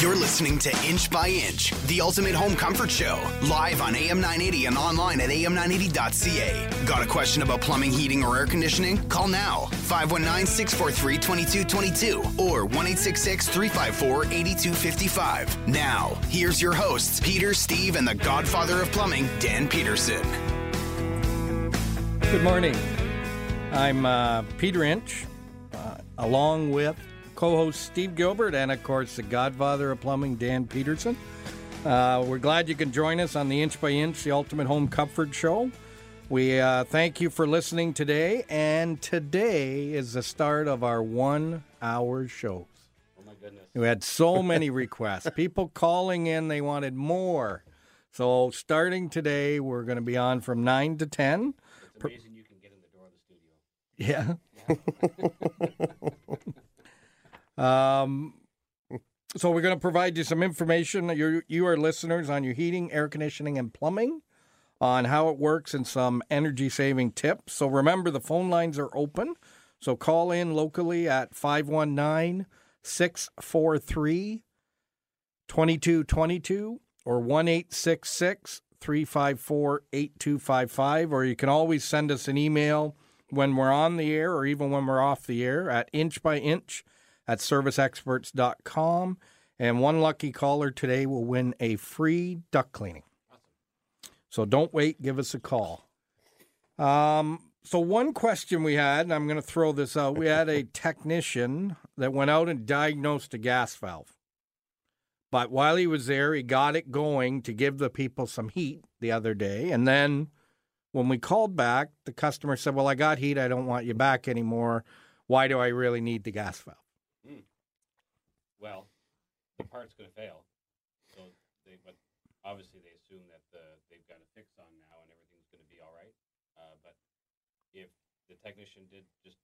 You're listening to Inch by Inch, the ultimate home comfort show, live on AM 980 and online at am980.ca. Got a question about plumbing, heating, or air conditioning? Call now 519 643 2222 or 1 354 8255. Now, here's your hosts, Peter, Steve, and the godfather of plumbing, Dan Peterson. Good morning. I'm uh, Peter Inch, uh, along with co host Steve Gilbert, and of course, the godfather of plumbing, Dan Peterson. Uh, we're glad you can join us on the Inch by Inch, the Ultimate Home Comfort Show. We uh, thank you for listening today, and today is the start of our one hour shows. Oh my goodness. We had so many requests. People calling in, they wanted more. So, starting today, we're going to be on from 9 to 10. It's amazing you can get in the door of the studio. Yeah. um, so we're going to provide you some information. You you are listeners on your heating, air conditioning, and plumbing, on how it works and some energy saving tips. So remember, the phone lines are open. So call in locally at 519 643 2222 or 1 354 8255. Or you can always send us an email when we're on the air or even when we're off the air at inch by inch at serviceexperts.com. And one lucky caller today will win a free duct cleaning. So don't wait, give us a call. Um, so, one question we had, and I'm going to throw this out we had a technician that went out and diagnosed a gas valve. But while he was there, he got it going to give the people some heat the other day. And then when we called back, the customer said, Well, I got heat. I don't want you back anymore. Why do I really need the gas valve? Well, the part's going to fail. So they, but obviously they assume that the, they've got a fix on now and everything's going to be all right. Uh, but if the technician did just,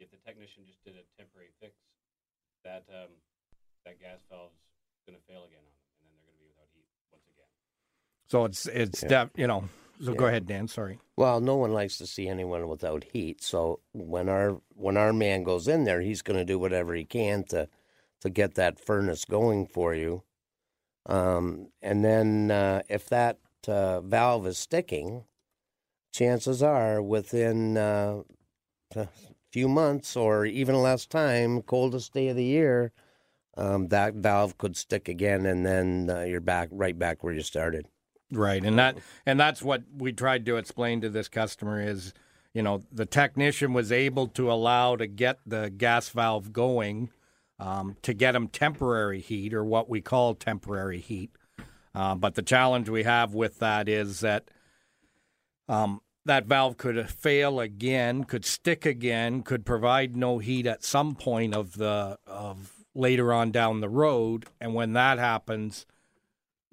if the technician just did a temporary fix, that um, that gas valve's going to fail again on them, and then they're going to be without heat once again. So it's, it's Yeah. def- you know, so go ahead, Dan. Sorry. Well, no one likes to see anyone without heat. So when our when our man goes in there, he's going to do whatever he can to to get that furnace going for you. Um, and then uh, if that uh, valve is sticking, chances are within uh, a few months or even less time, coldest day of the year, um, that valve could stick again, and then uh, you're back right back where you started. Right, and that and that's what we tried to explain to this customer is, you know, the technician was able to allow to get the gas valve going, um, to get them temporary heat or what we call temporary heat. Uh, but the challenge we have with that is that um, that valve could fail again, could stick again, could provide no heat at some point of the of later on down the road, and when that happens,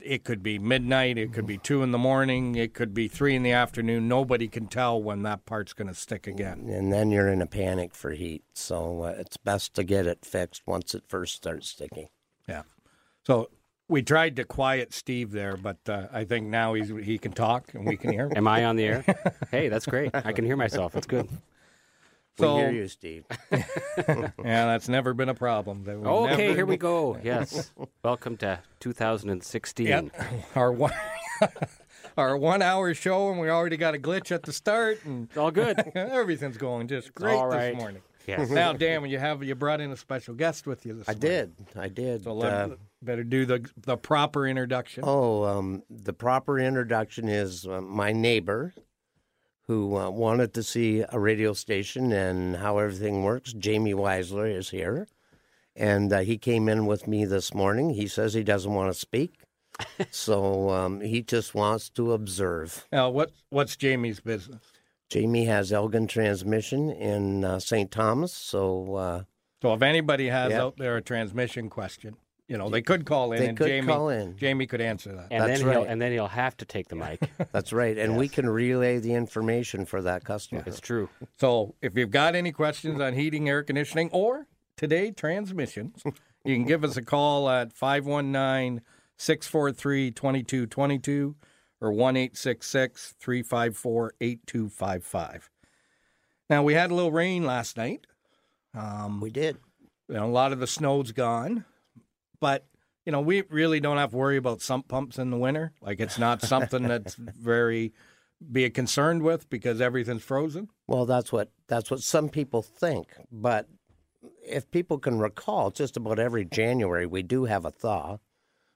it could be midnight, it could be two in the morning, it could be three in the afternoon. Nobody can tell when that part's going to stick again. and then you're in a panic for heat. So uh, it's best to get it fixed once it first starts sticking. Yeah. So we tried to quiet Steve there, but uh, I think now he's he can talk and we can hear him. Am I on the air? hey, that's great. I can hear myself. It's good. So- we hear you, Steve. yeah, that's never been a problem. That we've Okay, never- here we go. Yes. Welcome to 2016. Yeah, our one our one hour show, and we already got a glitch at the start, and It's all good. everything's going just great all right. this morning. Yes. Now, Dan, you have you brought in a special guest with you this I morning. did. I did. So let, uh, better do the the proper introduction. oh, um, the proper introduction is uh, my neighbor who uh, wanted to see a radio station and how everything works. Jamie Weisler is here. And uh, he came in with me this morning. He says he doesn't want to speak. so um, he just wants to observe. Now, what what's Jamie's business? Jamie has Elgin Transmission in uh, St. Thomas, so uh, So if anybody has Yeah. out there a transmission question, you know they could call in, They and could Jamie call in. Jamie could answer that. And That's then he'll right. and then he'll have to take the mic. that's right. And we can relay the information for that customer. It's true. So if you've got any questions on heating, air conditioning, or today transmissions, you can give us a call at 519 643 2222 or 1 354 8255. Now, we had a little rain last night. Um, We did. you know, a lot of the snow's gone, but you know, we really don't have to worry about sump pumps in the winter. Like it's not something that's very be concerned with because everything's frozen. Well, that's what that's what some people think, but if people can recall, just about every January we do have a thaw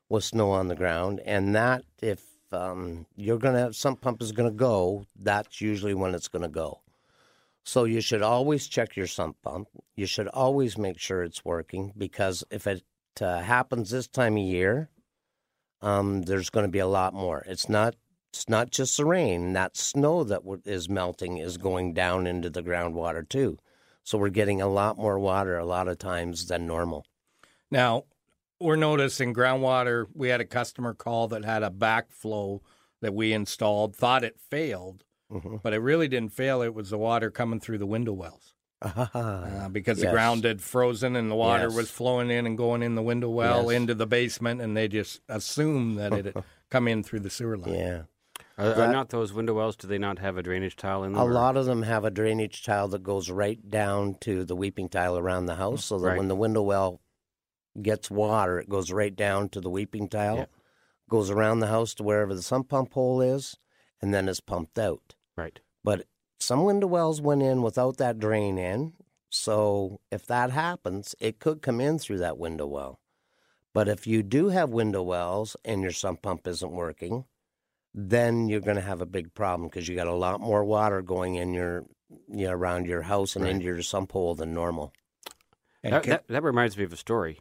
with snow on the ground, and that if um, you're going to have sump pump is going to go, that's usually when it's going to go. So you should always check your sump pump. You should always make sure it's working because if it uh, happens this time of year, um, there's going to be a lot more. It's not it's not just the rain. That snow that is melting is going down into the groundwater too. So we're getting a lot more water a lot of times than normal. Now, we're noticing groundwater. We had a customer call that had a backflow that we installed, thought it failed, Mhm. but it really didn't fail. It was the water coming through the window wells. Uh, because the ground had frozen and the water Yes. was flowing in and going in the window well Yes. into the basement, and they just assumed that it had come in through the sewer line. yeah. Are, are not those window wells? Do they not have a drainage tile in them? A or- lot of them have a drainage tile that goes right down to the weeping tile around the house, so that Right. when the window well gets water, it goes right down to the weeping tile, Yeah. goes around the house to wherever the sump pump hole is, and then is pumped out. Right. But some window wells went in without that drain in, so if that happens, it could come in through that window well. But if you do have window wells and your sump pump isn't working, then you're going to have a big problem because you got a lot more water going in your, you know, around your house and Right. into your sump hole than normal. That, ca- that, that reminds me of a story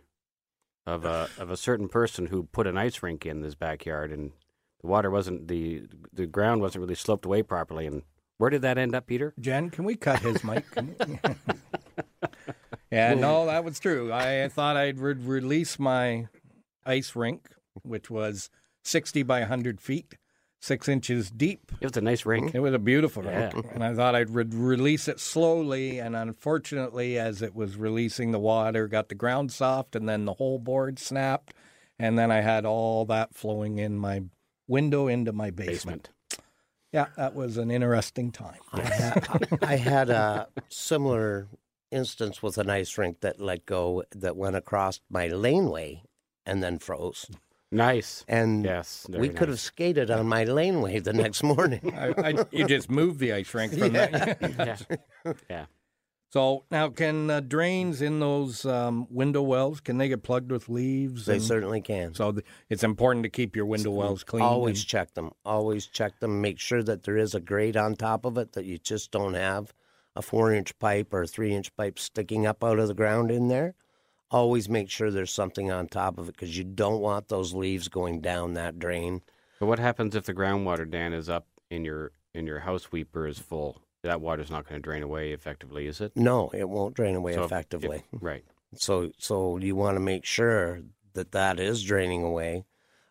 of a of a certain person who put an ice rink in his backyard, and the water wasn't the the ground wasn't really sloped away properly. And where did that end up, Peter? Jen, can we cut his mic? Yeah, no, that was true. I thought I'd re- release my ice rink, which was 60 by 100 feet, six inches deep. It was a nice rink. It was a beautiful Yeah. rink. And I thought I'd re- release it slowly. And unfortunately, as it was releasing the water, got the ground soft, and then the whole board snapped. And then I had all that flowing in my window into my basement. Basement. Yeah, that was an interesting time. I had, I had a similar instance with an ice rink that let go that went across my laneway and then froze. Nice. And Yes. we could have skated on my laneway the next morning. I, I, you just moved the ice rink from that. Yeah. yeah. So now, can uh, drains in those um, window wells can they get plugged with leaves? They and- certainly can. So th- it's important to keep your window wells clean. Always and- check them. Always check them. Make sure that there is a grate on top of it that you just don't have a four inch pipe or a three inch pipe sticking up out of the ground in there. Always make sure there's something on top of it because you don't want those leaves going down that drain. But what happens if the groundwater Dan is up in your in your house Weeper is full? That water's not going to drain away effectively, is it? No, it won't drain away So effectively. if- right. So, so you want to make sure that that is draining away.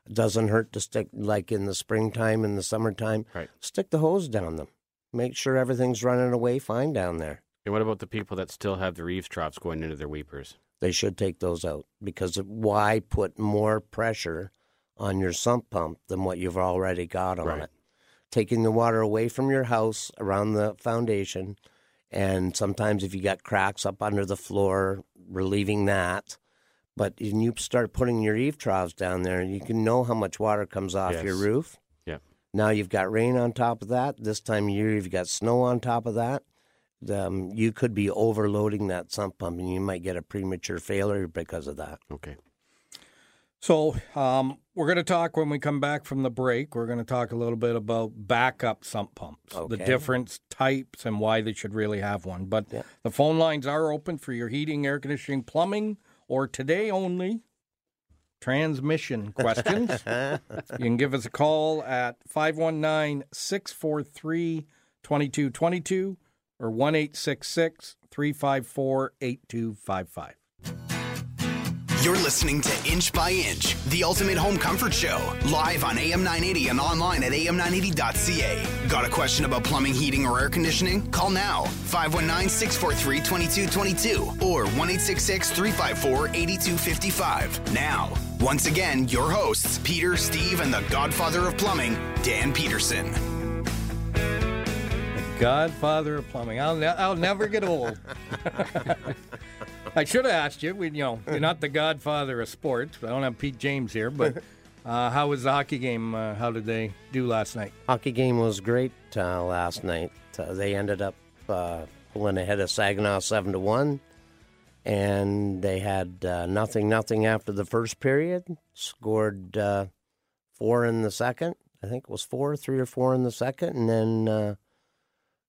It doesn't hurt to stick like in the springtime and the summertime. Right. Stick the hose down them. Make sure everything's running away fine down there. And what about the people that still have their eaves troughs going into their weepers? They should take those out because why put more pressure on your sump pump than what you've already got on Right. it? Taking the water away from your house around the foundation, and sometimes if you got cracks up under the floor, relieving that. But when you start putting your eave troughs down there, you can know how much water comes off your roof. Yeah. Now you've got rain on top of that. This time of year, you've got snow on top of that. Um, you could be overloading that sump pump, and you might get a premature failure because of that. Okay. So um, we're going to talk when we come back from the break. We're going to talk a little bit about backup sump pumps, the Okay. different types, and why they should really have one. But Yeah. the phone lines are open for your heating, air conditioning, plumbing, or today only transmission questions. you can give us a call at 519 643 2222 or 1 354 8255. You're listening to Inch by Inch, the ultimate home comfort show, live on AM 980 and online at am980.ca. Got a question about plumbing, heating, or air conditioning? Call now 519 643 2222 or 1 354 8255. Now, once again, your hosts, Peter, Steve, and the godfather of plumbing, Dan Peterson. The godfather of plumbing. I'll, ne- I'll never get old. I should have asked you. We, you know, you're not the godfather of sports. I don't have Pete James here, but uh, how was the hockey game? Uh, how did they do last night? Hockey game was great uh, last night. Uh, they ended up uh, pulling ahead of Saginaw seven to one, and they had uh, nothing nothing after the first period. Scored uh, four in the second. I think it was four, three or four in the second, and then uh,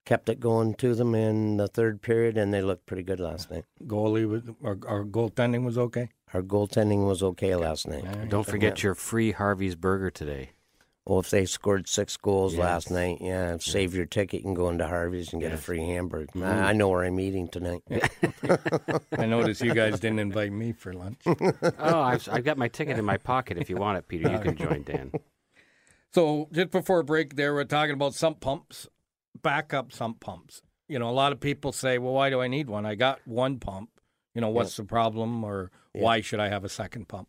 kept it going to them in the third period, and they looked pretty good last night. Goalie was, or, or goaltending was okay. Our goaltending was okay last night. Don't forget your free Harvey's Burger today. Well, if they scored six goals Yes. last night, yeah, save your ticket and go into Harvey's and get a free hamburger. I, mm-hmm. I know where I'm eating tonight. I noticed you guys didn't invite me for lunch. Oh, I've, I've got my ticket in my pocket. If you want it, Peter, you can join Dan. So just before break, there we're talking about sump pumps, backup sump pumps. You know, a lot of people say, "Well, why do I need one? I got one pump. You know, what's the problem, or why should I have a second pump?"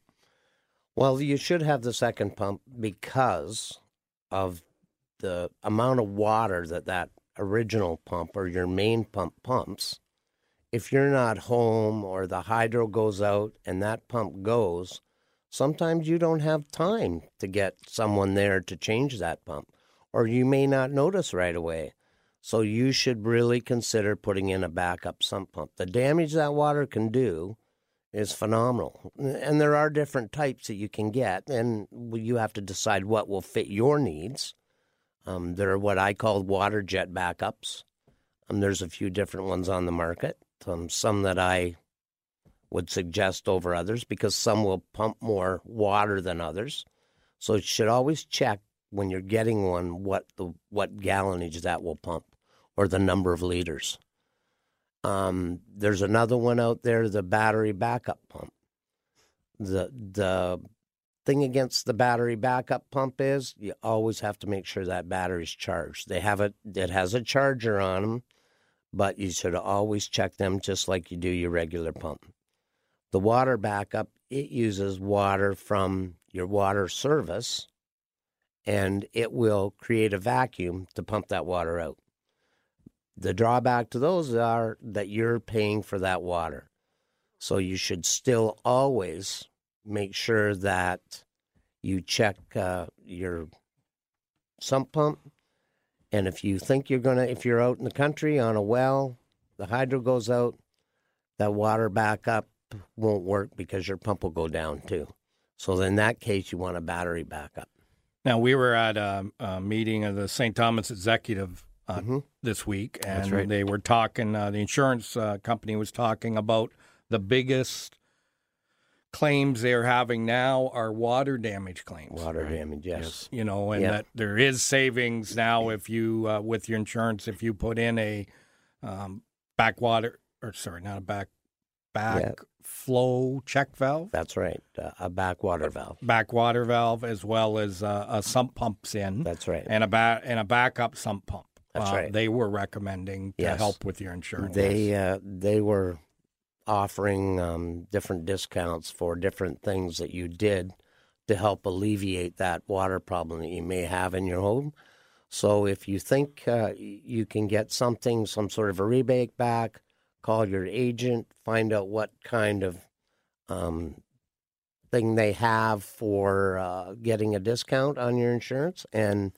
Well, you should have the second pump because of the amount of water that that original pump or your main pump pumps. If you're not home or the hydro goes out and that pump goes, sometimes you don't have time to get someone there to change that pump, or you may not notice right away. So you should really consider putting in a backup sump pump. The damage that water can do is phenomenal. And there are different types that you can get, and you have to decide what will fit your needs. Um, there are what I call water jet backups. Um, there's a few different ones on the market. Um, some that I would suggest over others because some will pump more water than others. So you should always check when you're getting one what the what gallonage that will pump or the number of liters. Um, there's another one out there, the battery backup pump. The the thing against the battery backup pump is you always have to make sure that battery's charged. They have it it has a charger on them, but you should always check them just like you do your regular pump. The water backup, it uses water from your water service and it will create a vacuum to pump that water out. The drawback to those are that you're paying for that water. So you should still always make sure that you check uh, your sump pump. And if you think you're going to, if you're out in the country on a well, the hydro goes out, that water backup won't work because your pump will go down too. So in that case, you want a battery backup. Now we were at a, a meeting of the St. Thomas Executive uh, this week, and right. they were talking. Uh, the insurance uh, company was talking about the biggest claims they're having now are water damage claims. Water damage, yes. You know, and Yeah. that there is savings now if you uh, with your insurance if you put in a um, backwater or sorry, not a back back Yeah. flow check valve. That's right. Uh, a backwater valve. backwater valve as well as uh, a sump pumps in That's right. and a ba- and a backup sump pump. That's uh, right. They were recommending to Yes. help with your insurance. They uh, they were offering um, different discounts for different things that you did to help alleviate that water problem that you may have in your home. So if you think uh, you can get something, some sort of a rebate back, call your agent, find out what kind of um, thing they have for uh, getting a discount on your insurance, and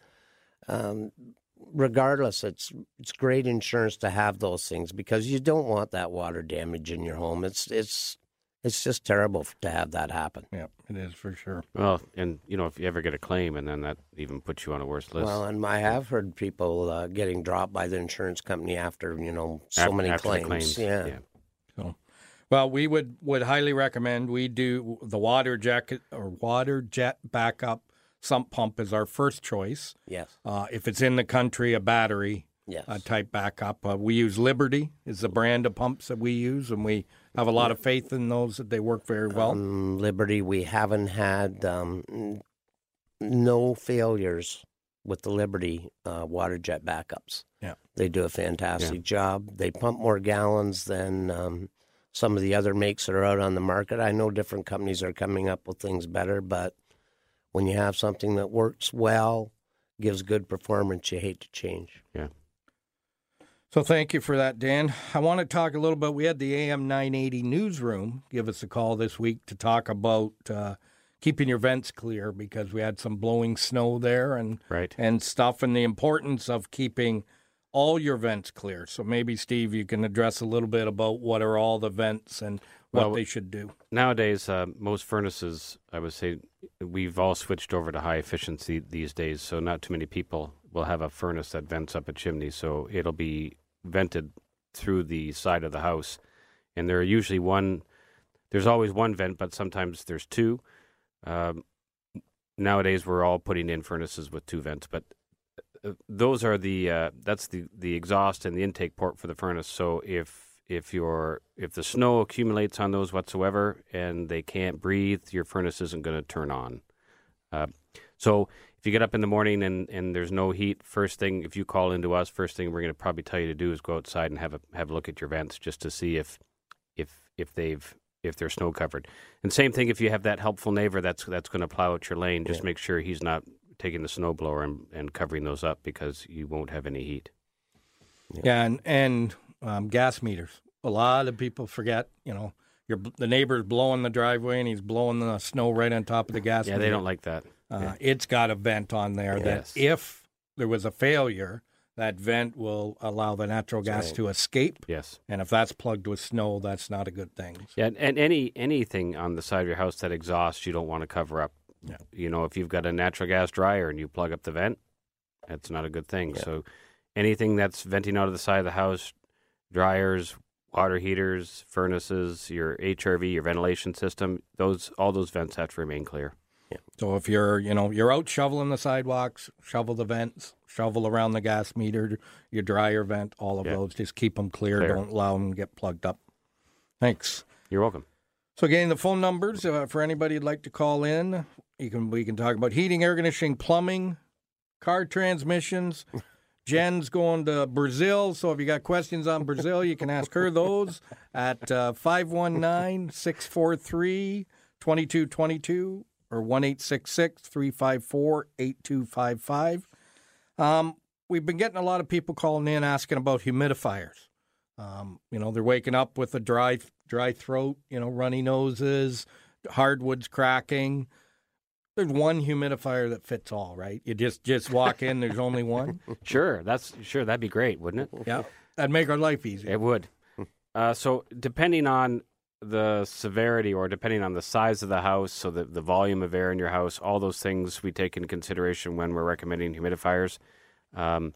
um, regardless, it's it's great insurance to have those things because you don't want that water damage in your home. It's it's it's just terrible to have that happen. yeah, it is for sure. Well, and you know, if you ever get a claim, and then that even puts you on a worse list. Well, and I have heard people uh, getting dropped by the insurance company after you know so Af- many after claims. claims. Yeah. So, well, we would would highly recommend we do the water jacket or water jet backup sump pump is our first choice. Yes. Uh, if it's in the country, a battery Yes. uh, type backup. Uh, we use Liberty is the brand of pumps that we use, and we have a lot of faith in those that they work very well. Um, Liberty, we haven't had um, no failures with the Liberty uh, water jet backups. Yeah. They do a fantastic job. They pump more gallons than um, some of the other makes that are out on the market. I know different companies are coming up with things better, but when you have something that works well, gives good performance, you hate to change. yeah. So thank you for that, Dan. I want to talk a little bit. We had the AM 980 newsroom give us a call this week to talk about uh, keeping your vents clear because we had some blowing snow there and Right. and stuff, and the importance of keeping all your vents clear. So maybe Steve, you can address a little bit about what are all the vents and what Well, they should do. Nowadays, uh, most furnaces, I would say, we've all switched over to high efficiency these days. So not too many people will have a furnace that vents up a chimney. So it'll be vented through the side of the house, and there are usually one. There's always one vent, but sometimes there's two. Um, nowadays, we're all putting in furnaces with two vents, but uh, those are the uh, that's the the exhaust and the intake port for the furnace. So if if your if the snow accumulates on those whatsoever and they can't breathe, your furnace isn't going to turn on. Uh, so if you get up in the morning and, and there's no heat, first thing if you call into us, first thing we're going to probably tell you to do is go outside and have a have a look at your vents just to see if if if they've if they're snow covered. And same thing if you have that helpful neighbor that's that's going to plow out your lane, just make sure he's not taking the snow blower and, and covering those up because you won't have any heat. Yeah, and and um, gas meters. A lot of people forget. You know, your the neighbor's blowing the driveway and he's blowing the snow right on top of the gas. Yeah, meter. they don't like that. Uh, It's got a vent on there Yes. that if there was a failure, that vent will allow the natural gas right. to escape. Yes. And if that's plugged with snow, that's not a good thing. Yeah, and- and any anything on the side of your house that exhausts, you don't want to cover up. Yeah. You know, if you've got a natural gas dryer and you plug up the vent, that's not a good thing. Yeah. So, anything that's venting out of the side of the house, dryers, water heaters, furnaces, your HRV, your ventilation system, those all those vents have to remain clear. Yeah. So if you're, you know, you're out shoveling the sidewalks, shovel the vents, shovel around the gas meter, your dryer vent, all of Yeah. those, just keep them clear. Clear. Don't allow them to get plugged up. Thanks. You're welcome. So again, the phone numbers uh, for anybody who'd like to call in. You can we can talk about heating, air conditioning, plumbing, car transmissions. Jen's going to Brazil, so if you got questions on Brazil, you can ask her those at uh, 519 643 2222 or 1 354 8255. Um, We've been getting a lot of people calling in asking about humidifiers. Um, you know, they're waking up with a dry dry throat, you know, runny noses, hardwoods cracking. There's one humidifier that fits all, right? You just just walk in, there's only one. Sure, that's sure that'd be great, wouldn't it? Yeah. That'd make our life easier. It would. Uh, so depending on the severity or depending on the size of the house, so the, the volume of air in your house, all those things we take into consideration when we're recommending humidifiers. Um,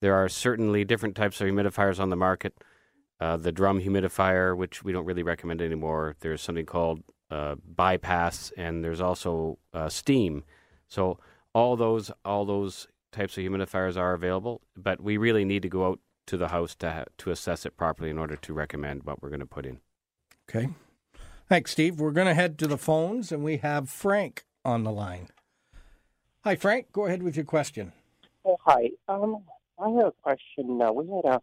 there are certainly different types of humidifiers on the market. Uh, the drum humidifier, which we don't really recommend anymore. There's something called uh, bypass, and there's also uh, steam. So all those all those types of humidifiers are available, but we really need to go out to the house to ha- to assess it properly in order to recommend what we're going to put in. Okay. Thanks, Steve. We're going to head to the phones, and we have Frank on the line. Hi, Frank. Go ahead with your question. Oh, hi. Um, I have a question. Uh, we had a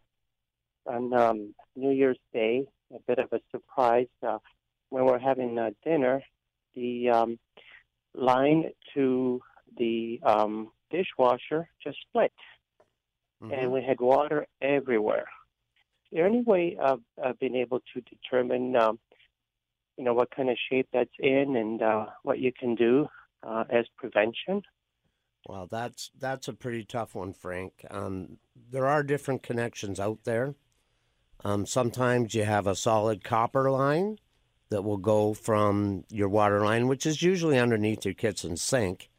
on um, New Year's Day a bit of a surprise uh, when we're having uh, dinner. The um, line to the um, dishwasher just split, and we had water everywhere. Is there any way of, of being able to determine, um, you know, what kind of shape that's in and uh, what you can do uh, as prevention? Well, that's that's a pretty tough one, Frank. Um, there are different connections out there. Um, sometimes you have a solid copper line that will go from your water line, which is usually underneath your kitchen sink,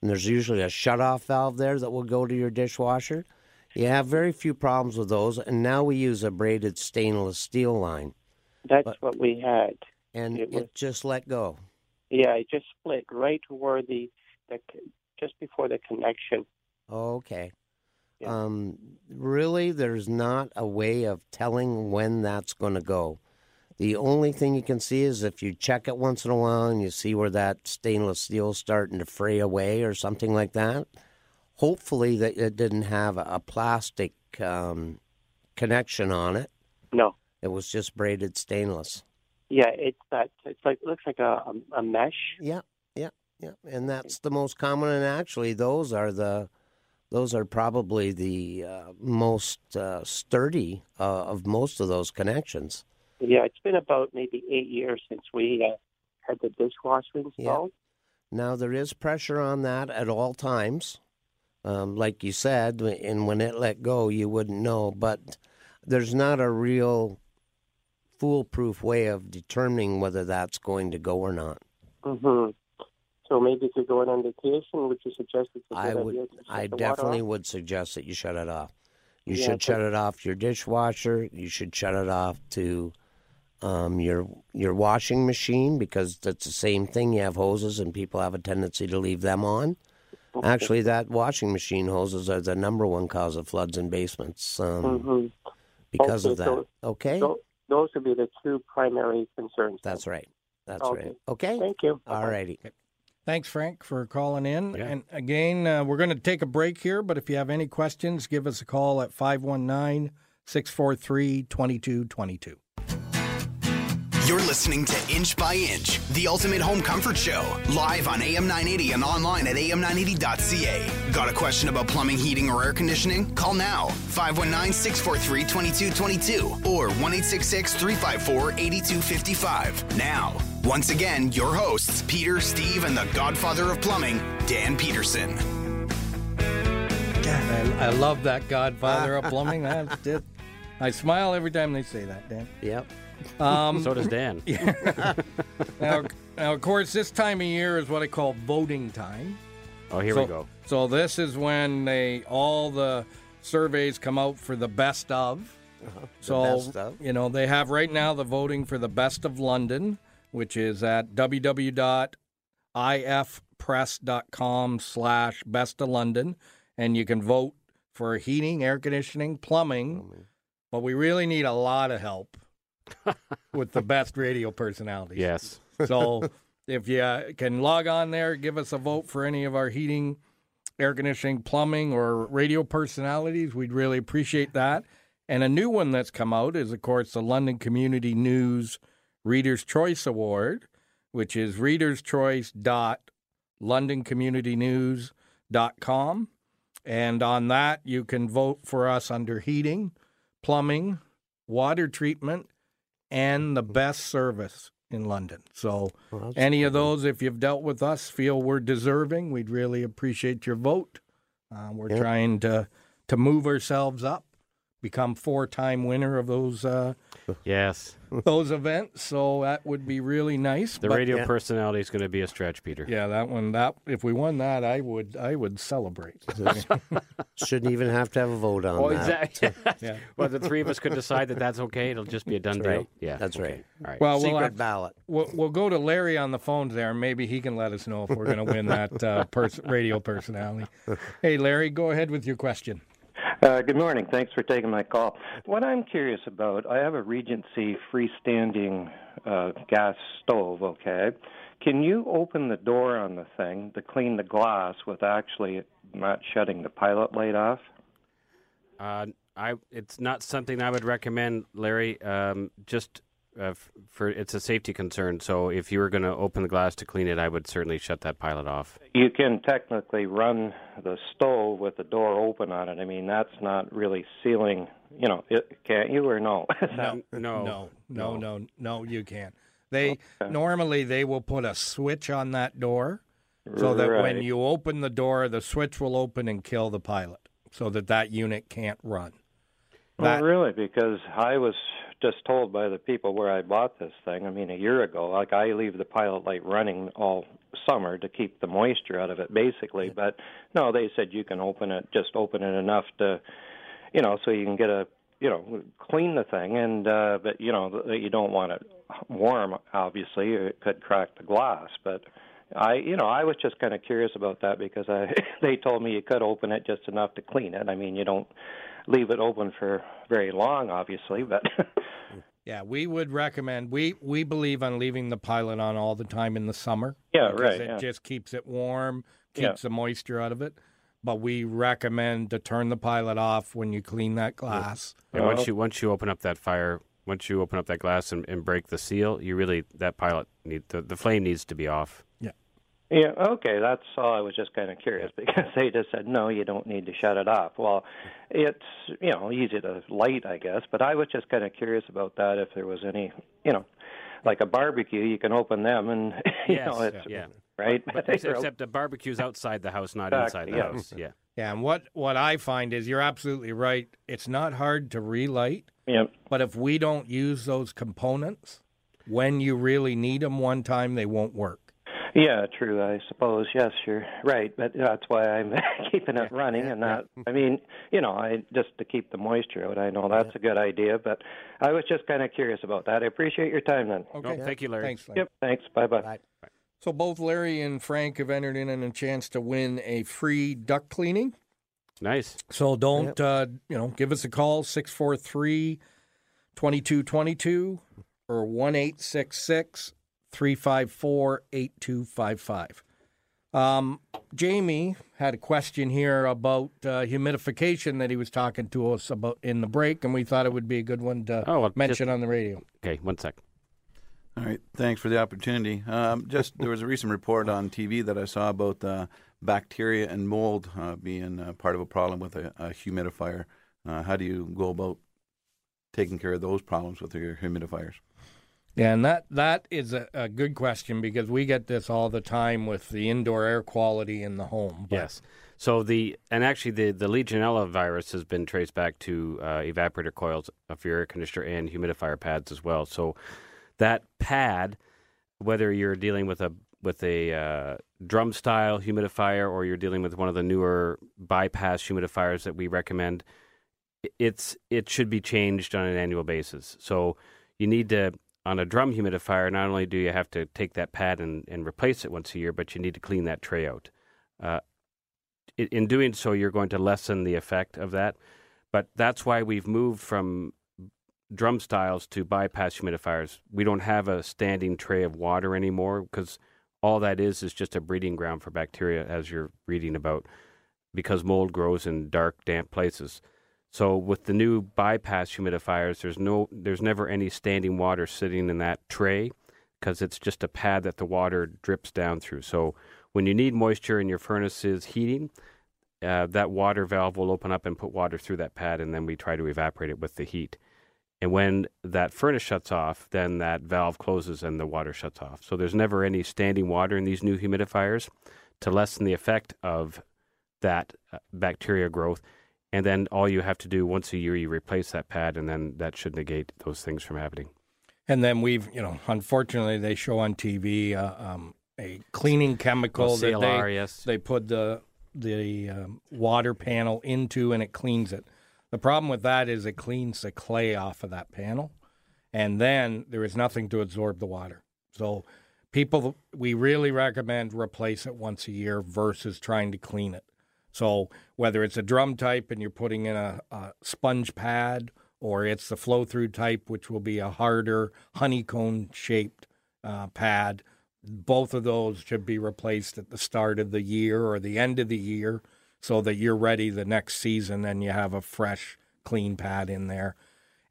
and there's usually a shut-off valve there that will go to your dishwasher. You have very few problems with those, and now we use a braided stainless steel line, That's But- what we had. and It it, was- just let go. Yeah, it just split right where the, the just before the connection. Okay. Yeah. Um, really, there's not a way of telling when that's going to go. The only thing you can see is if you check it once in a while and you see where that stainless steel's starting to fray away or something like that. Hopefully, that it didn't have a plastic um, connection on it. No. It was just braided stainless. Yeah, it's that. It's like looks like a a, a mesh. Yeah, yeah, yeah. And that's the most common. And actually, those are the those are probably the uh, most uh, sturdy uh, of most of those connections. Yeah, it's been about maybe eight years since we uh, had the dishwasher installed. Now there is pressure on that at all times, um, like you said, and when it let go, you wouldn't know. But there's not a real foolproof way of determining whether that's going to go or not. Mm-hmm. So maybe if you're going on vacation, would you suggest it's a I would, idea to shut I definitely would suggest that you shut it off. You Yeah, should shut it off your dishwasher. You should shut it off to um, your your washing machine because that's the same thing. You have hoses, and people have a tendency to leave them on. Actually, that washing machine hoses are the number one cause of floods in basements um, Mhm. because of that. so- okay, So those would be the two primary concerns. that's right. That's Okay. right. Okay. Thank you. All righty. Thanks, Frank, for calling in. Yeah. And again, uh, we're going to take a break here, but if you have any questions, give us a call at 519 643 2222. You're listening to Inch by Inch, the ultimate home comfort show, live on AM 980 and online at am980.ca. Got a question about plumbing, heating, or air conditioning? Call now 519 643 2222 or 1 354 8255. Now, once again, your hosts, Peter, Steve, and the godfather of plumbing, Dan Peterson. I, I love that Godfather of plumbing. That's it. I smile every time they say that, Dan. Yep. Um, So does Dan. now, now, of course, this time of year is what I call voting time. Oh, here so, we go. So this is when they all the surveys come out for the best of. so Uh-huh. best of. you know they have right now the voting for the best of London, which is at www.lfpress.com slash best of London, and you can vote for heating, air conditioning, plumbing. But we really need a lot of help with the best radio personalities. Yes. So if you uh, can log on there, give us a vote for any of our heating, air conditioning, plumbing, or radio personalities, we'd really appreciate that. And a new one that's come out is, of course, the London Community News Reader's Choice Award, which is readerschoice.londoncommunitynews.com. And on that, you can vote for us under heating, plumbing, water treatment, and the best service in London. So, Well, any of those, if you've dealt with us, feel we're deserving, we'd really appreciate your vote. Uh, we're Yeah. trying to to move ourselves up, become four time winner of those uh, Yes. those events. So that would be really nice. The But- radio Yeah. personality is going to be a stretch, Peter. yeah, that one. That if we won that, I would I would celebrate. Shouldn't even have to have a vote on Oh, that. exactly. Yeah. well, the three of us could decide that that's okay. It'll just be a done That's deal. right. Yeah. That's okay. right. All right. Well, we'll, Secret have- ballot. we'll we'll go to Larry on the phone there, and maybe he can let us know if we're going to win that uh, pers- radio personality. Hey, Larry, go ahead with your question. Uh, good morning. Thanks for taking my call. What I'm curious about, I have a Regency freestanding uh, gas stove, okay? Can you open the door on the thing to clean the glass with actually not shutting the pilot light off? Uh, I it's not something I would recommend, Larry. Um, just uh, for it's a safety concern. So if you were going to open the glass to clean it, I would certainly shut that pilot off. You can technically run the stove with the door open on it. I mean, that's not really sealing, you know, it, can't you or no? No, no, no, no, no, no, you can't. They normally they will put a switch on that door so that when you open the door, the switch will open and kill the pilot, so that that unit can't run. That- Well, really, because I was just told by the people where I bought this thing, I mean, a year ago, like I leave the pilot light running all summer to keep the moisture out of it, basically. But no, they said you can open it, just open it enough to, you know, so you can get a, you know, clean the thing, and uh, but you know, you don't want it warm. Obviously, or it could crack the glass, but. I, you know, I was just kind of curious about that because I, they told me you could open it just enough to clean it. I mean, you don't leave it open for very long, obviously, but Yeah, we would recommend. We we believe on leaving the pilot on all the time in the summer. Yeah, because right, It yeah. just keeps it warm, Yeah. keeps the moisture out of it. But we recommend to turn the pilot off when you clean that glass. And Oh. once you once you open up that fire, once you open up that glass and, and break the seal, you really that pilot need the, the flame needs to be off. Yeah, okay, that's all. I was just kind of curious because they just said no, you don't need to shut it off. Well, it's you know easy to light, I guess, but I was just kind of curious about that. If there was any, you know, like a barbecue, you can open them, and you Yes, know it's yeah. right. But except, except the barbecue's outside the house, not inside the yes. house. Yeah. Yeah, and what what I find is you're absolutely right. It's not hard to relight, yeah, but if we don't use those components when you really need them one time, they won't work. Yeah, true. I suppose yes, you're right, but that's why I'm keeping it running and not. I mean, you know, I just to keep the moisture out. I know that's a good idea, but I was just kind of curious about that. I appreciate your time then. Okay, No, thank you, Larry. Thanks. Larry. Yep, thanks. Bye bye. Right. So both Larry and Frank have entered in a chance to win a free duct cleaning. Nice. So don't uh, you know, give us a call 643-2222 or 1-866-354-8255. Um, Jamie had a question here about uh, humidification that he was talking to us about in the break, and we thought it would be a good one to Oh, well, mention on the radio. Okay, one sec. All right, thanks for the opportunity. Um, just there was a recent report on TV that I saw about uh, bacteria and mold uh, being uh, part of a problem with a, a humidifier. Uh, how do you go about taking care of those problems with your humidifiers? Yeah, and that that is a, a good question because we get this all the time with the indoor air quality in the home. But Yes. So the and actually the the Legionella virus has been traced back to uh, evaporator coils of your air conditioner and humidifier pads as well. So that pad, whether you're dealing with a with a uh, drum style humidifier or you're dealing with one of the newer bypass humidifiers that we recommend, it's it should be changed on an annual basis. So you need to on a drum humidifier. Not only do you have to take that pad and, and replace it once a year, but you need to clean that tray out. Uh, in doing so, you're going to lessen the effect of that. But that's why we've moved from drum styles to bypass humidifiers. We don't have a standing tray of water anymore because all that is is just a breeding ground for bacteria, as you're reading about, because mold grows in dark, damp places. So with the new bypass humidifiers, there's no, there's never any standing water sitting in that tray because it's just a pad that the water drips down through. So when you need moisture in your furnace is heating, uh, that water valve will open up and put water through that pad, and then we try to evaporate it with the heat. And when that furnace shuts off, then that valve closes and the water shuts off. So there's never any standing water in these new humidifiers to lessen the effect of that uh, bacteria growth. And then all you have to do once a year, you replace that pad, and then that should negate those things from happening. And then we've, you know, unfortunately, they show on TV uh, um, a cleaning chemical Well, that they yes. they put the the um, water panel into, and it cleans it. The problem with that is it cleans the clay off of that panel, and then there is nothing to absorb the water. So, people, we really recommend replace it once a year versus trying to clean it. So whether it's a drum type and you're putting in a, a sponge pad, or it's the flow through type, which will be a harder honeycomb shaped uh, pad, both of those should be replaced at the start of the year or the end of the year, so that you're ready the next season and you have a fresh, clean pad in there.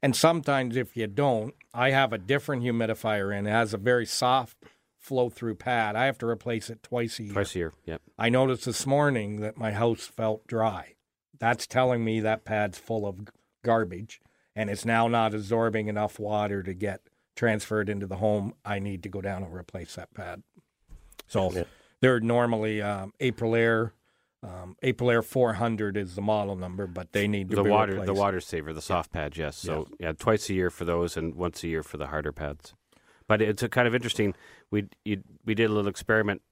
And sometimes if you don't, I have a different humidifier in. It has a very soft flow through pad. I have to replace it twice a year. Twice a year. Yep. I noticed this morning that my house felt dry. That's telling me that pad's full of garbage and it's now not absorbing enough water to get transferred into the home. I need to go down and replace that pad. So Yeah. they're normally um, Aprilaire. Um, Aprilaire 400 is the model number, but they need to The be water, replaced. the water saver, the soft pads, yes. So yeah. twice a year for those, and once a year for the harder pads. But it's a kind of interesting. We you, we did a little experiment,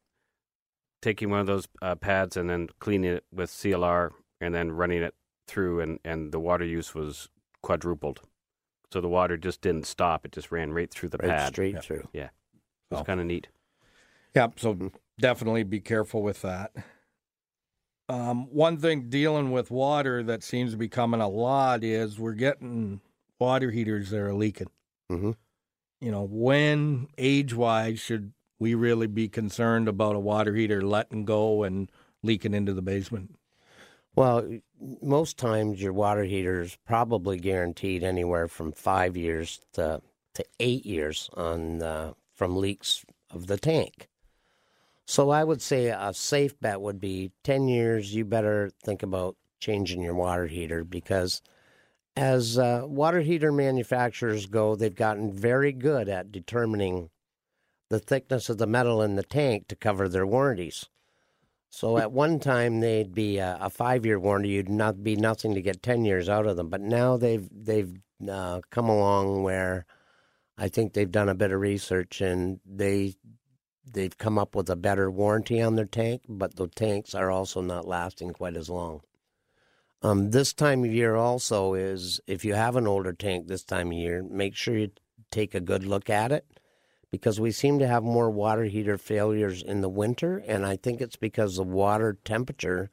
taking one of those uh, pads and then cleaning it with CLR, and then running it through, and and the water use was quadrupled. So the water just didn't stop; it just ran right through the Right pad. straight Yeah. through. It was Oh. kind of neat. Yep. So definitely be careful with that. Um, one thing dealing with water that seems to be coming a lot is we're getting water heaters that are leaking. hmm You know, when age wise should we really be concerned about a water heater letting go and leaking into the basement? Well, most times your water heater is probably guaranteed anywhere from five years to to eight years on uh, from leaks of the tank. So I would say a safe bet would be 10 years, you better think about changing your water heater because as uh, water heater manufacturers go, they've gotten very good at determining the thickness of the metal in the tank to cover their warranties. So at one time they'd be a, a five-year warranty; you'd not be nothing to get ten years out of them. But now they've they've uh, come along where I think they've done a bit of research and they they've come up with a better warranty on their tank, but the tanks are also not lasting quite as long. Um, this time of year also is if you have an older tank this time of year, make sure you take a good look at it because we seem to have more water heater failures in the winter, and I think it's because the water temperature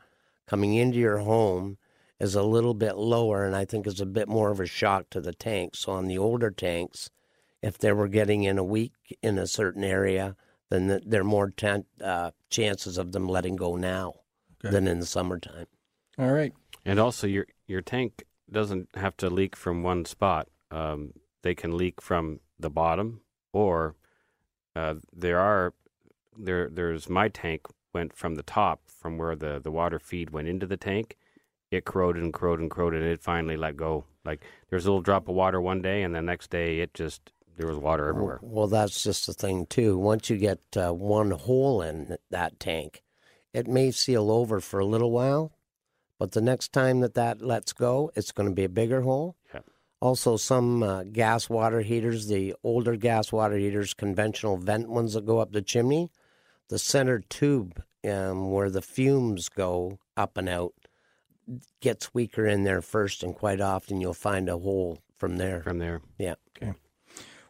coming into your home is a little bit lower, and I think it's a bit more of a shock to the tank. So on the older tanks, if they were getting in a week in a certain area, then there are more ten, uh, chances of them letting go now Okay. than in the summertime. All right. And also, your your tank doesn't have to leak from one spot. Um, they can leak from the bottom, or uh, there are there. There's my tank went from the top, from where the the water feed went into the tank. It corroded and corroded and corroded, and it finally let go. Like there's a little drop of water one day, and the next day it just there was water everywhere. Well, that's just the thing too. Once you get uh, one hole in that tank, it may seal over for a little while, but the next time that that lets go, it's going to be a bigger hole. Yeah. Also, some uh, gas water heaters, the older gas water heaters, conventional vent ones that go up the chimney, the center tube um, where the fumes go up and out gets weaker in there first, and quite often you'll find a hole from there. From there, Yeah. Okay.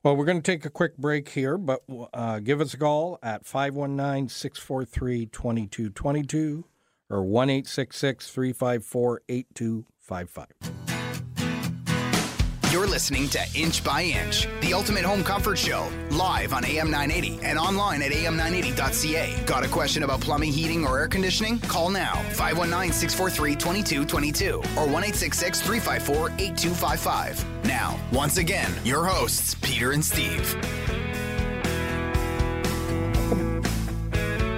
Well, we're going to take a quick break here, but uh, give us a call at 519 643 2222 or 1 354 8255. You're listening to Inch by Inch, the ultimate home comfort show, live on AM 980 and online at am980.ca. Got a question about plumbing, heating, or air conditioning? Call now 519 643 2222 or 1 354 8255. Now, once again, your hosts, Peter and Steve.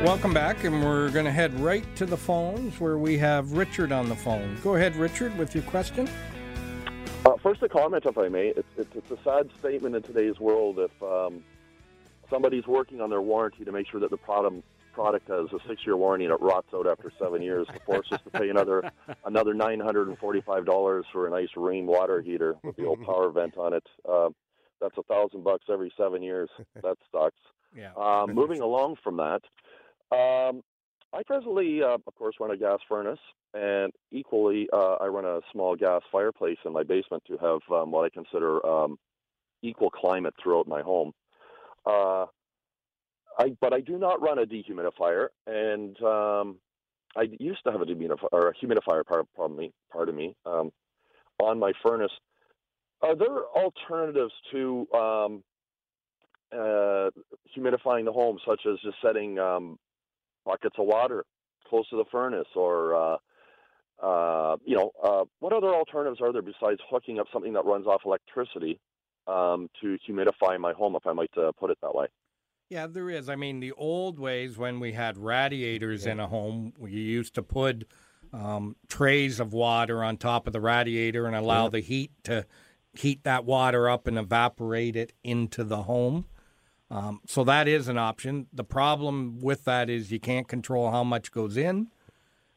Welcome back, and we're going to head right to the phones where we have Richard on the phone. Go ahead, Richard, with your question. Uh, first, a comment, if I may. It's, it's, it's a sad statement in today's world if um, somebody's working on their warranty to make sure that the product product has a six-year warranty and it rots out after seven years to force us to pay another another nine hundred and forty-five dollars for a nice rain water heater with the old power vent on it. Uh, that's a thousand bucks every seven years. That sucks. Yeah. Um, moving along from that, um, I presently, uh, of course, run a gas furnace, and equally, uh, I run a small gas fireplace in my basement to have um, what I consider um, equal climate throughout my home. Uh, I, but I do not run a dehumidifier, and um, I used to have a dehumidifier, or a humidifier, par- pardon me, pardon me, um, on my furnace. Are there alternatives to um, uh, humidifying the home, such as just setting um, buckets of water close to the furnace, or uh, uh, you know, uh, what other alternatives are there besides hooking up something that runs off electricity um, to humidify my home, if I might uh, put it that way? Yeah, there is. I mean, the old ways when we had radiators in a home, we used to put um, trays of water on top of the radiator and allow the heat to heat that water up and evaporate it into the home. Um, so that is an option. The problem with that is you can't control how much goes in.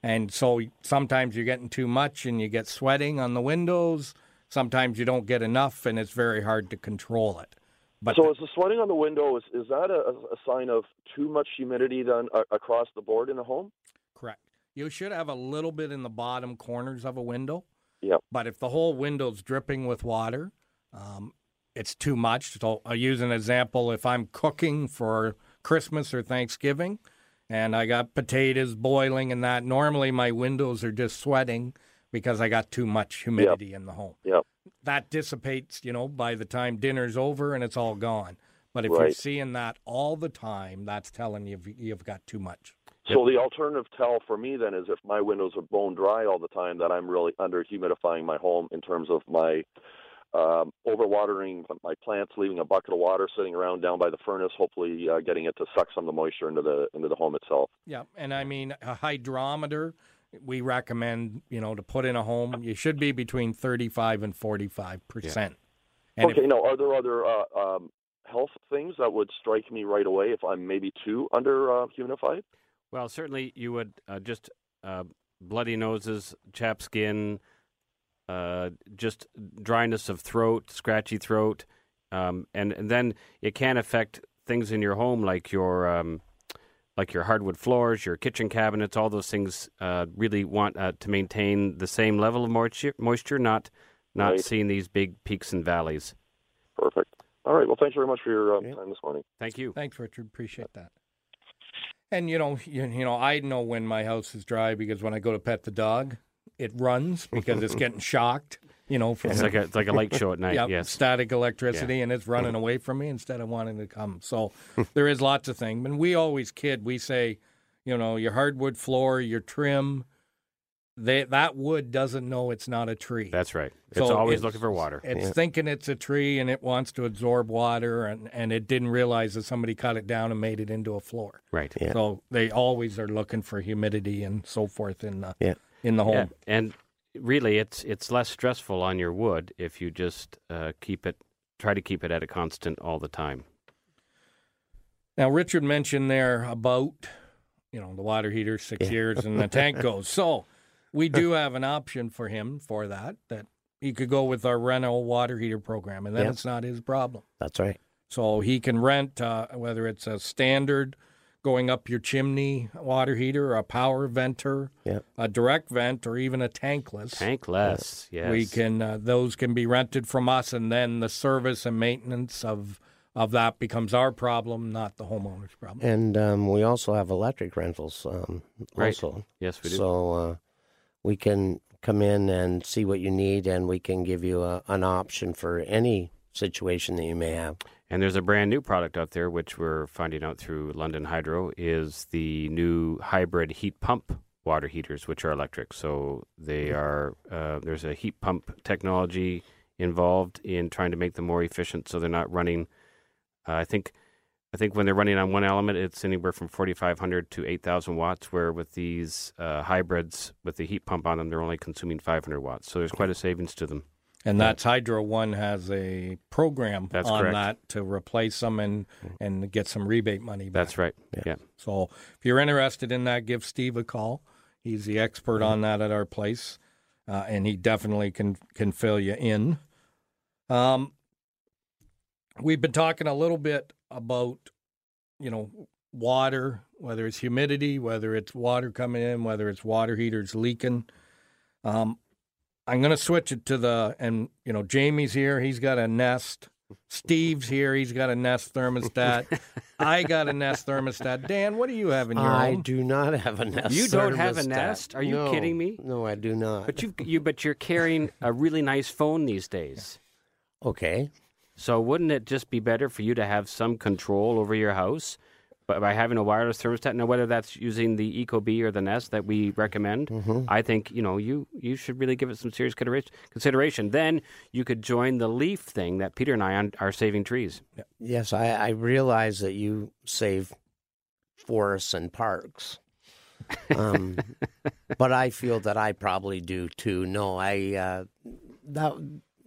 And so sometimes you're getting too much and you get sweating on the windows. Sometimes you don't get enough and it's very hard to control it. But so, is the sweating on the window is, is that a, a sign of too much humidity then uh, across the board in the home? Correct. You should have a little bit in the bottom corners of a window. Yep. But if the whole window's dripping with water, um, it's too much. So I'll use an example. If I'm cooking for Christmas or Thanksgiving and I got potatoes boiling and that, normally my windows are just sweating because I got too much humidity in the home. Yep. That dissipates, you know, by the time dinner's over and it's all gone. But if you're seeing that all the time, that's telling you you've got too much. So the alternative tell for me then is if my windows are bone dry all the time, that I'm really under humidifying my home in terms of my um, overwatering my plants, leaving a bucket of water sitting around down by the furnace, hopefully uh, getting it to suck some of the moisture into the into the home itself. Yeah, and I mean a hydrometer. We recommend you know to put in a home. You should be between thirty-five and forty-five percent. okay, now are there other uh, um, health things that would strike me right away if I'm maybe too under uh, humidified? Well, certainly you would uh, just uh, bloody noses, chapped skin, uh, just dryness of throat, scratchy throat, um, and, and then it can affect things in your home like your um, like your hardwood floors, your kitchen cabinets. All those things uh, really want uh, to maintain the same level of moisture, moisture not not Right. seeing these big peaks and valleys. Perfect. All right. Well, thanks very much for your uh, time this morning. Thank you. Thanks, Richard. Appreciate that. And you know, you, you know, I know when my house is dry because when I go to pet the dog, it runs because it's getting shocked. You know, from It's like a it's like a light show at night. Yep, Yes. static electricity, and it's running away from me instead of wanting to come. So there is lots of things. And we always kid. We say, you know, your hardwood floor, your trim, they, that wood doesn't know it's not a tree. That's right. It's always it's- looking for water. It's thinking it's a tree and it wants to absorb water, and, and it didn't realize that somebody cut it down and made it into a floor. Right. Yeah. So they always are looking for humidity and so forth in the Yeah. In the home. Yeah, and really, it's it's less stressful on your wood if you just uh, keep it, try to keep it at a constant all the time. Now, Richard mentioned there about, you know, the water heater, six Yeah. years, and the tank goes. So we do have an option for him for that, that he could go with our rental water heater program, and then Yeah. it's not his problem. That's right. So he can rent, uh, whether it's a standard going up your chimney water heater, a power venter, Yeah. a direct vent, or even a tankless. Tankless, yes. We can uh, those can be rented from us, and then the service and maintenance of of that becomes our problem, not the homeowner's problem. And um, we also have electric rentals. Um, Right. Also, Yes, we do. so uh, we can come in and see what you need, and we can give you a, an option for any situation that you may have. And there's a brand new product out there, which we're finding out through London Hydro, is the new hybrid heat pump water heaters, which are electric. So they are uh, there's a heat pump technology involved in trying to make them more efficient, so they're not running. Uh, I think I think when they're running on one element, it's anywhere from 4,500 to 8,000 watts. Where with these uh, hybrids with the heat pump on them, they're only consuming 500 watts. So there's quite a savings to them. And that's Hydro One has a program That's on correct. that to replace them and and get some rebate money. Back. That's right. yeah. So if you're interested in that, give Steve a call. He's the expert on that at our place, uh, and he definitely can can fill you in. Um, we've been talking a little bit about, you know, water, whether it's humidity, whether it's water coming in, whether it's water heaters leaking. Um, I'm going to switch it to the, and you know, Jamie's here. He's got a Nest. Steve's here. He's got a Nest thermostat. I got a Nest thermostat. Dan, what do you have in your I home? do not have a nest. You don't have a thermostat. Nest? Are you No. kidding me? No, I do not. But you you but you're carrying a really nice phone these days. okay. So wouldn't it just be better for you to have some control over your house by, by having a wireless thermostat? Now, whether that's using the Ecobee or the Nest that we recommend, Mm-hmm. I think you know you you should really give it some serious consideration. Then you could join the Leaf thing that Peter and I on, are saving trees. Yes, I, I realize that you save forests and parks. Um, but I feel that I probably do too. No, I uh, that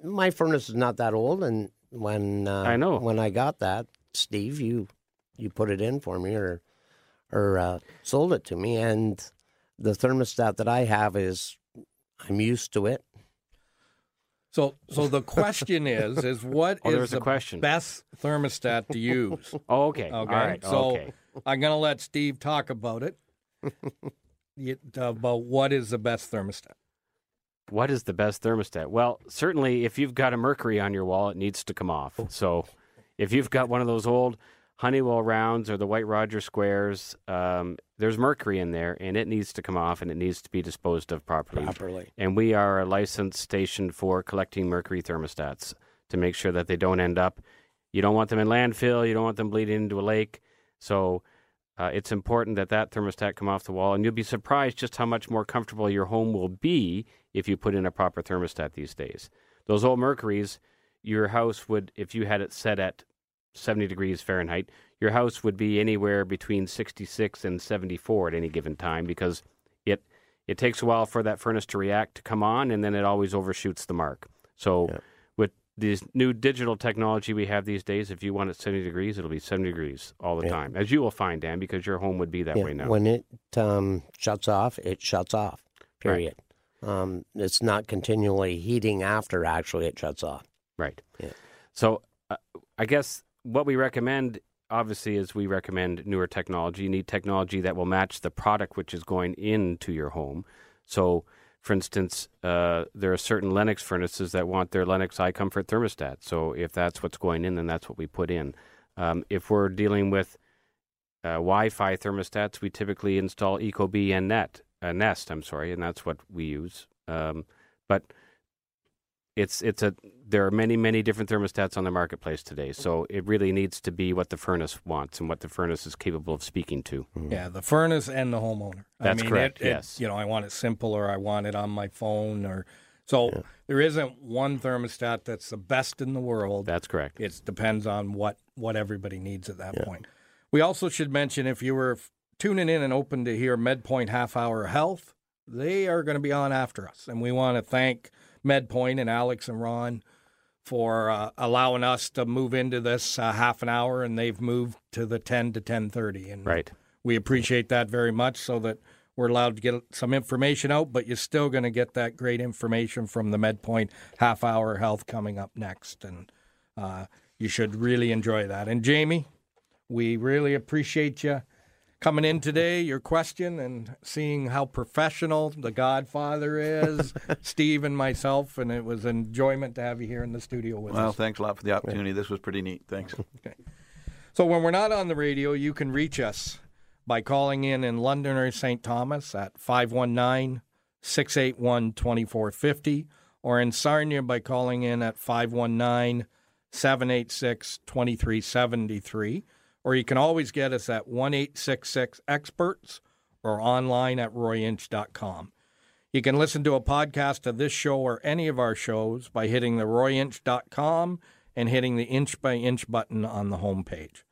my furnace is not that old, and when uh, I know. when I got that, Steve, you you put it in for me or or uh, sold it to me, and the thermostat that I have is I'm used to it. So, so the question is, is what Oh, is the question. best thermostat to use? Oh, okay. Okay, All right. so okay. I'm going to let Steve talk about it. You- about what is the best thermostat? What is the best thermostat? Well, certainly if you've got a Mercury on your wall, it needs to come off. So if you've got one of those old Honeywell rounds or the White Roger squares, um, there's mercury in there and it needs to come off and it needs to be disposed of properly. Properly. And we are a licensed station for collecting mercury thermostats to make sure that they don't end up. You don't want them in landfill. You don't want them bleeding into a lake. So uh, it's important that that thermostat come off the wall, and you'll be surprised just how much more comfortable your home will be if you put in a proper thermostat these days. Those old Mercuries, your house would, if you had it set at 70 degrees Fahrenheit, your house would be anywhere between 66 and 74 at any given time because it it takes a while for that furnace to react to come on, and then it always overshoots the mark. So Yeah. with this new digital technology we have these days, if you want it 70 degrees, it'll be 70 degrees all the Yeah. time, as you will find, Dan, because your home would be that Yeah, way now. When it um, shuts off, it shuts off. Right. Period. Um, it's not continually heating after actually it shuts off. Right. Yeah. So uh, I guess what we recommend, obviously, is we recommend newer technology. You need technology that will match the product which is going into your home. So, for instance, uh, there are certain Lennox furnaces that want their Lennox comfort thermostat. So if that's what's going in, then that's what we put in. Um, if we're dealing with uh, Wi-Fi thermostats, we typically install Ecobee and Net, uh, Nest. I'm sorry, and that's what we use. Um, but it's it's a there are many many different thermostats on the marketplace today. So it really needs to be what the furnace wants and what the furnace is capable of speaking to. Mm-hmm. Yeah, the furnace and the homeowner. That's I mean, correct, It, it- yes. you know, I want it simple, or I want it on my phone, or so. There isn't one thermostat that's the best in the world. That's correct. It depends on what what everybody needs at that point. We also should mention if you were f- tuning in and open to hear MedPoint Half Hour Health, they are going to be on after us, and we want to thank MedPoint and Alex and Ron for uh, allowing us to move into this uh, half an hour, and they've moved to the ten to ten thirty, and Right. we appreciate that very much, so that we're allowed to get some information out, but you're still going to get that great information from the MedPoint Half Hour Health coming up next, and uh, you should really enjoy that. And Jamie, we really appreciate you coming in today, your question, and seeing how professional the Godfather is, Steve and myself, and it was an enjoyment to have you here in the studio with Well, us. Well, thanks a lot for the opportunity. This was pretty neat. Thanks. Okay. So when we're not on the radio, you can reach us by calling in in London or St. Thomas at 519 681 2450 or in Sarnia by calling in at 519 786 2373. Or you can always get us at 1 866 Experts or online at royinch.com. You can listen to a podcast of this show or any of our shows by hitting the royinch.com and hitting the inch by inch button on the homepage.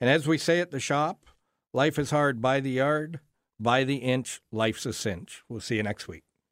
And as we say at the shop, life is hard by the yard, by the inch, life's a cinch. We'll see you next week.